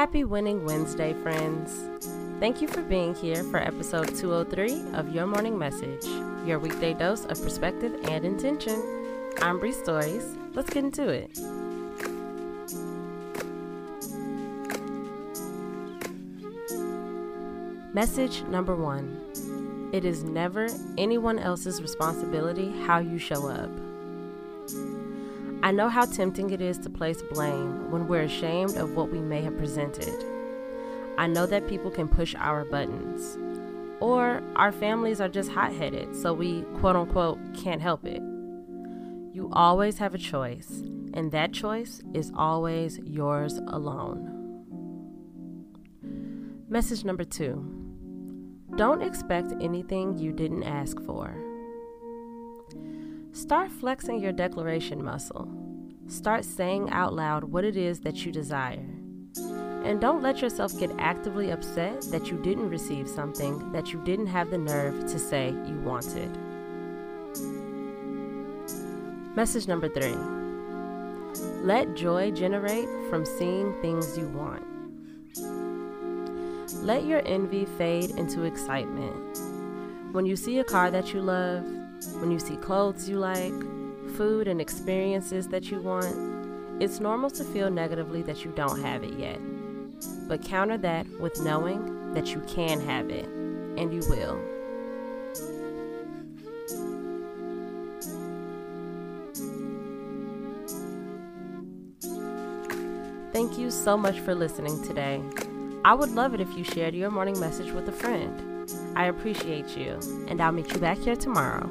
Happy Winning Wednesday, friends. Thank you for being here for episode 203 of Your Morning Message, your weekday dose of perspective and intention. I'm Bree Stories. Let's get into it. Message number one It is never anyone else's responsibility how you show up. I know how tempting it is to place blame when we're ashamed of what we may have presented. I know that people can push our buttons, or our families are just hot headed, so we quote unquote can't help it. You always have a choice, and that choice is always yours alone. Message number two Don't expect anything you didn't ask for. Start flexing your declaration muscle. Start saying out loud what it is that you desire. And don't let yourself get actively upset that you didn't receive something that you didn't have the nerve to say you wanted. Message number three Let joy generate from seeing things you want. Let your envy fade into excitement. When you see a car that you love, when you see clothes you like, food and experiences that you want, it's normal to feel negatively that you don't have it yet. But counter that with knowing that you can have it, and you will. Thank you so much for listening today. I would love it if you shared your morning message with a friend. I appreciate you, and I'll meet you back here tomorrow.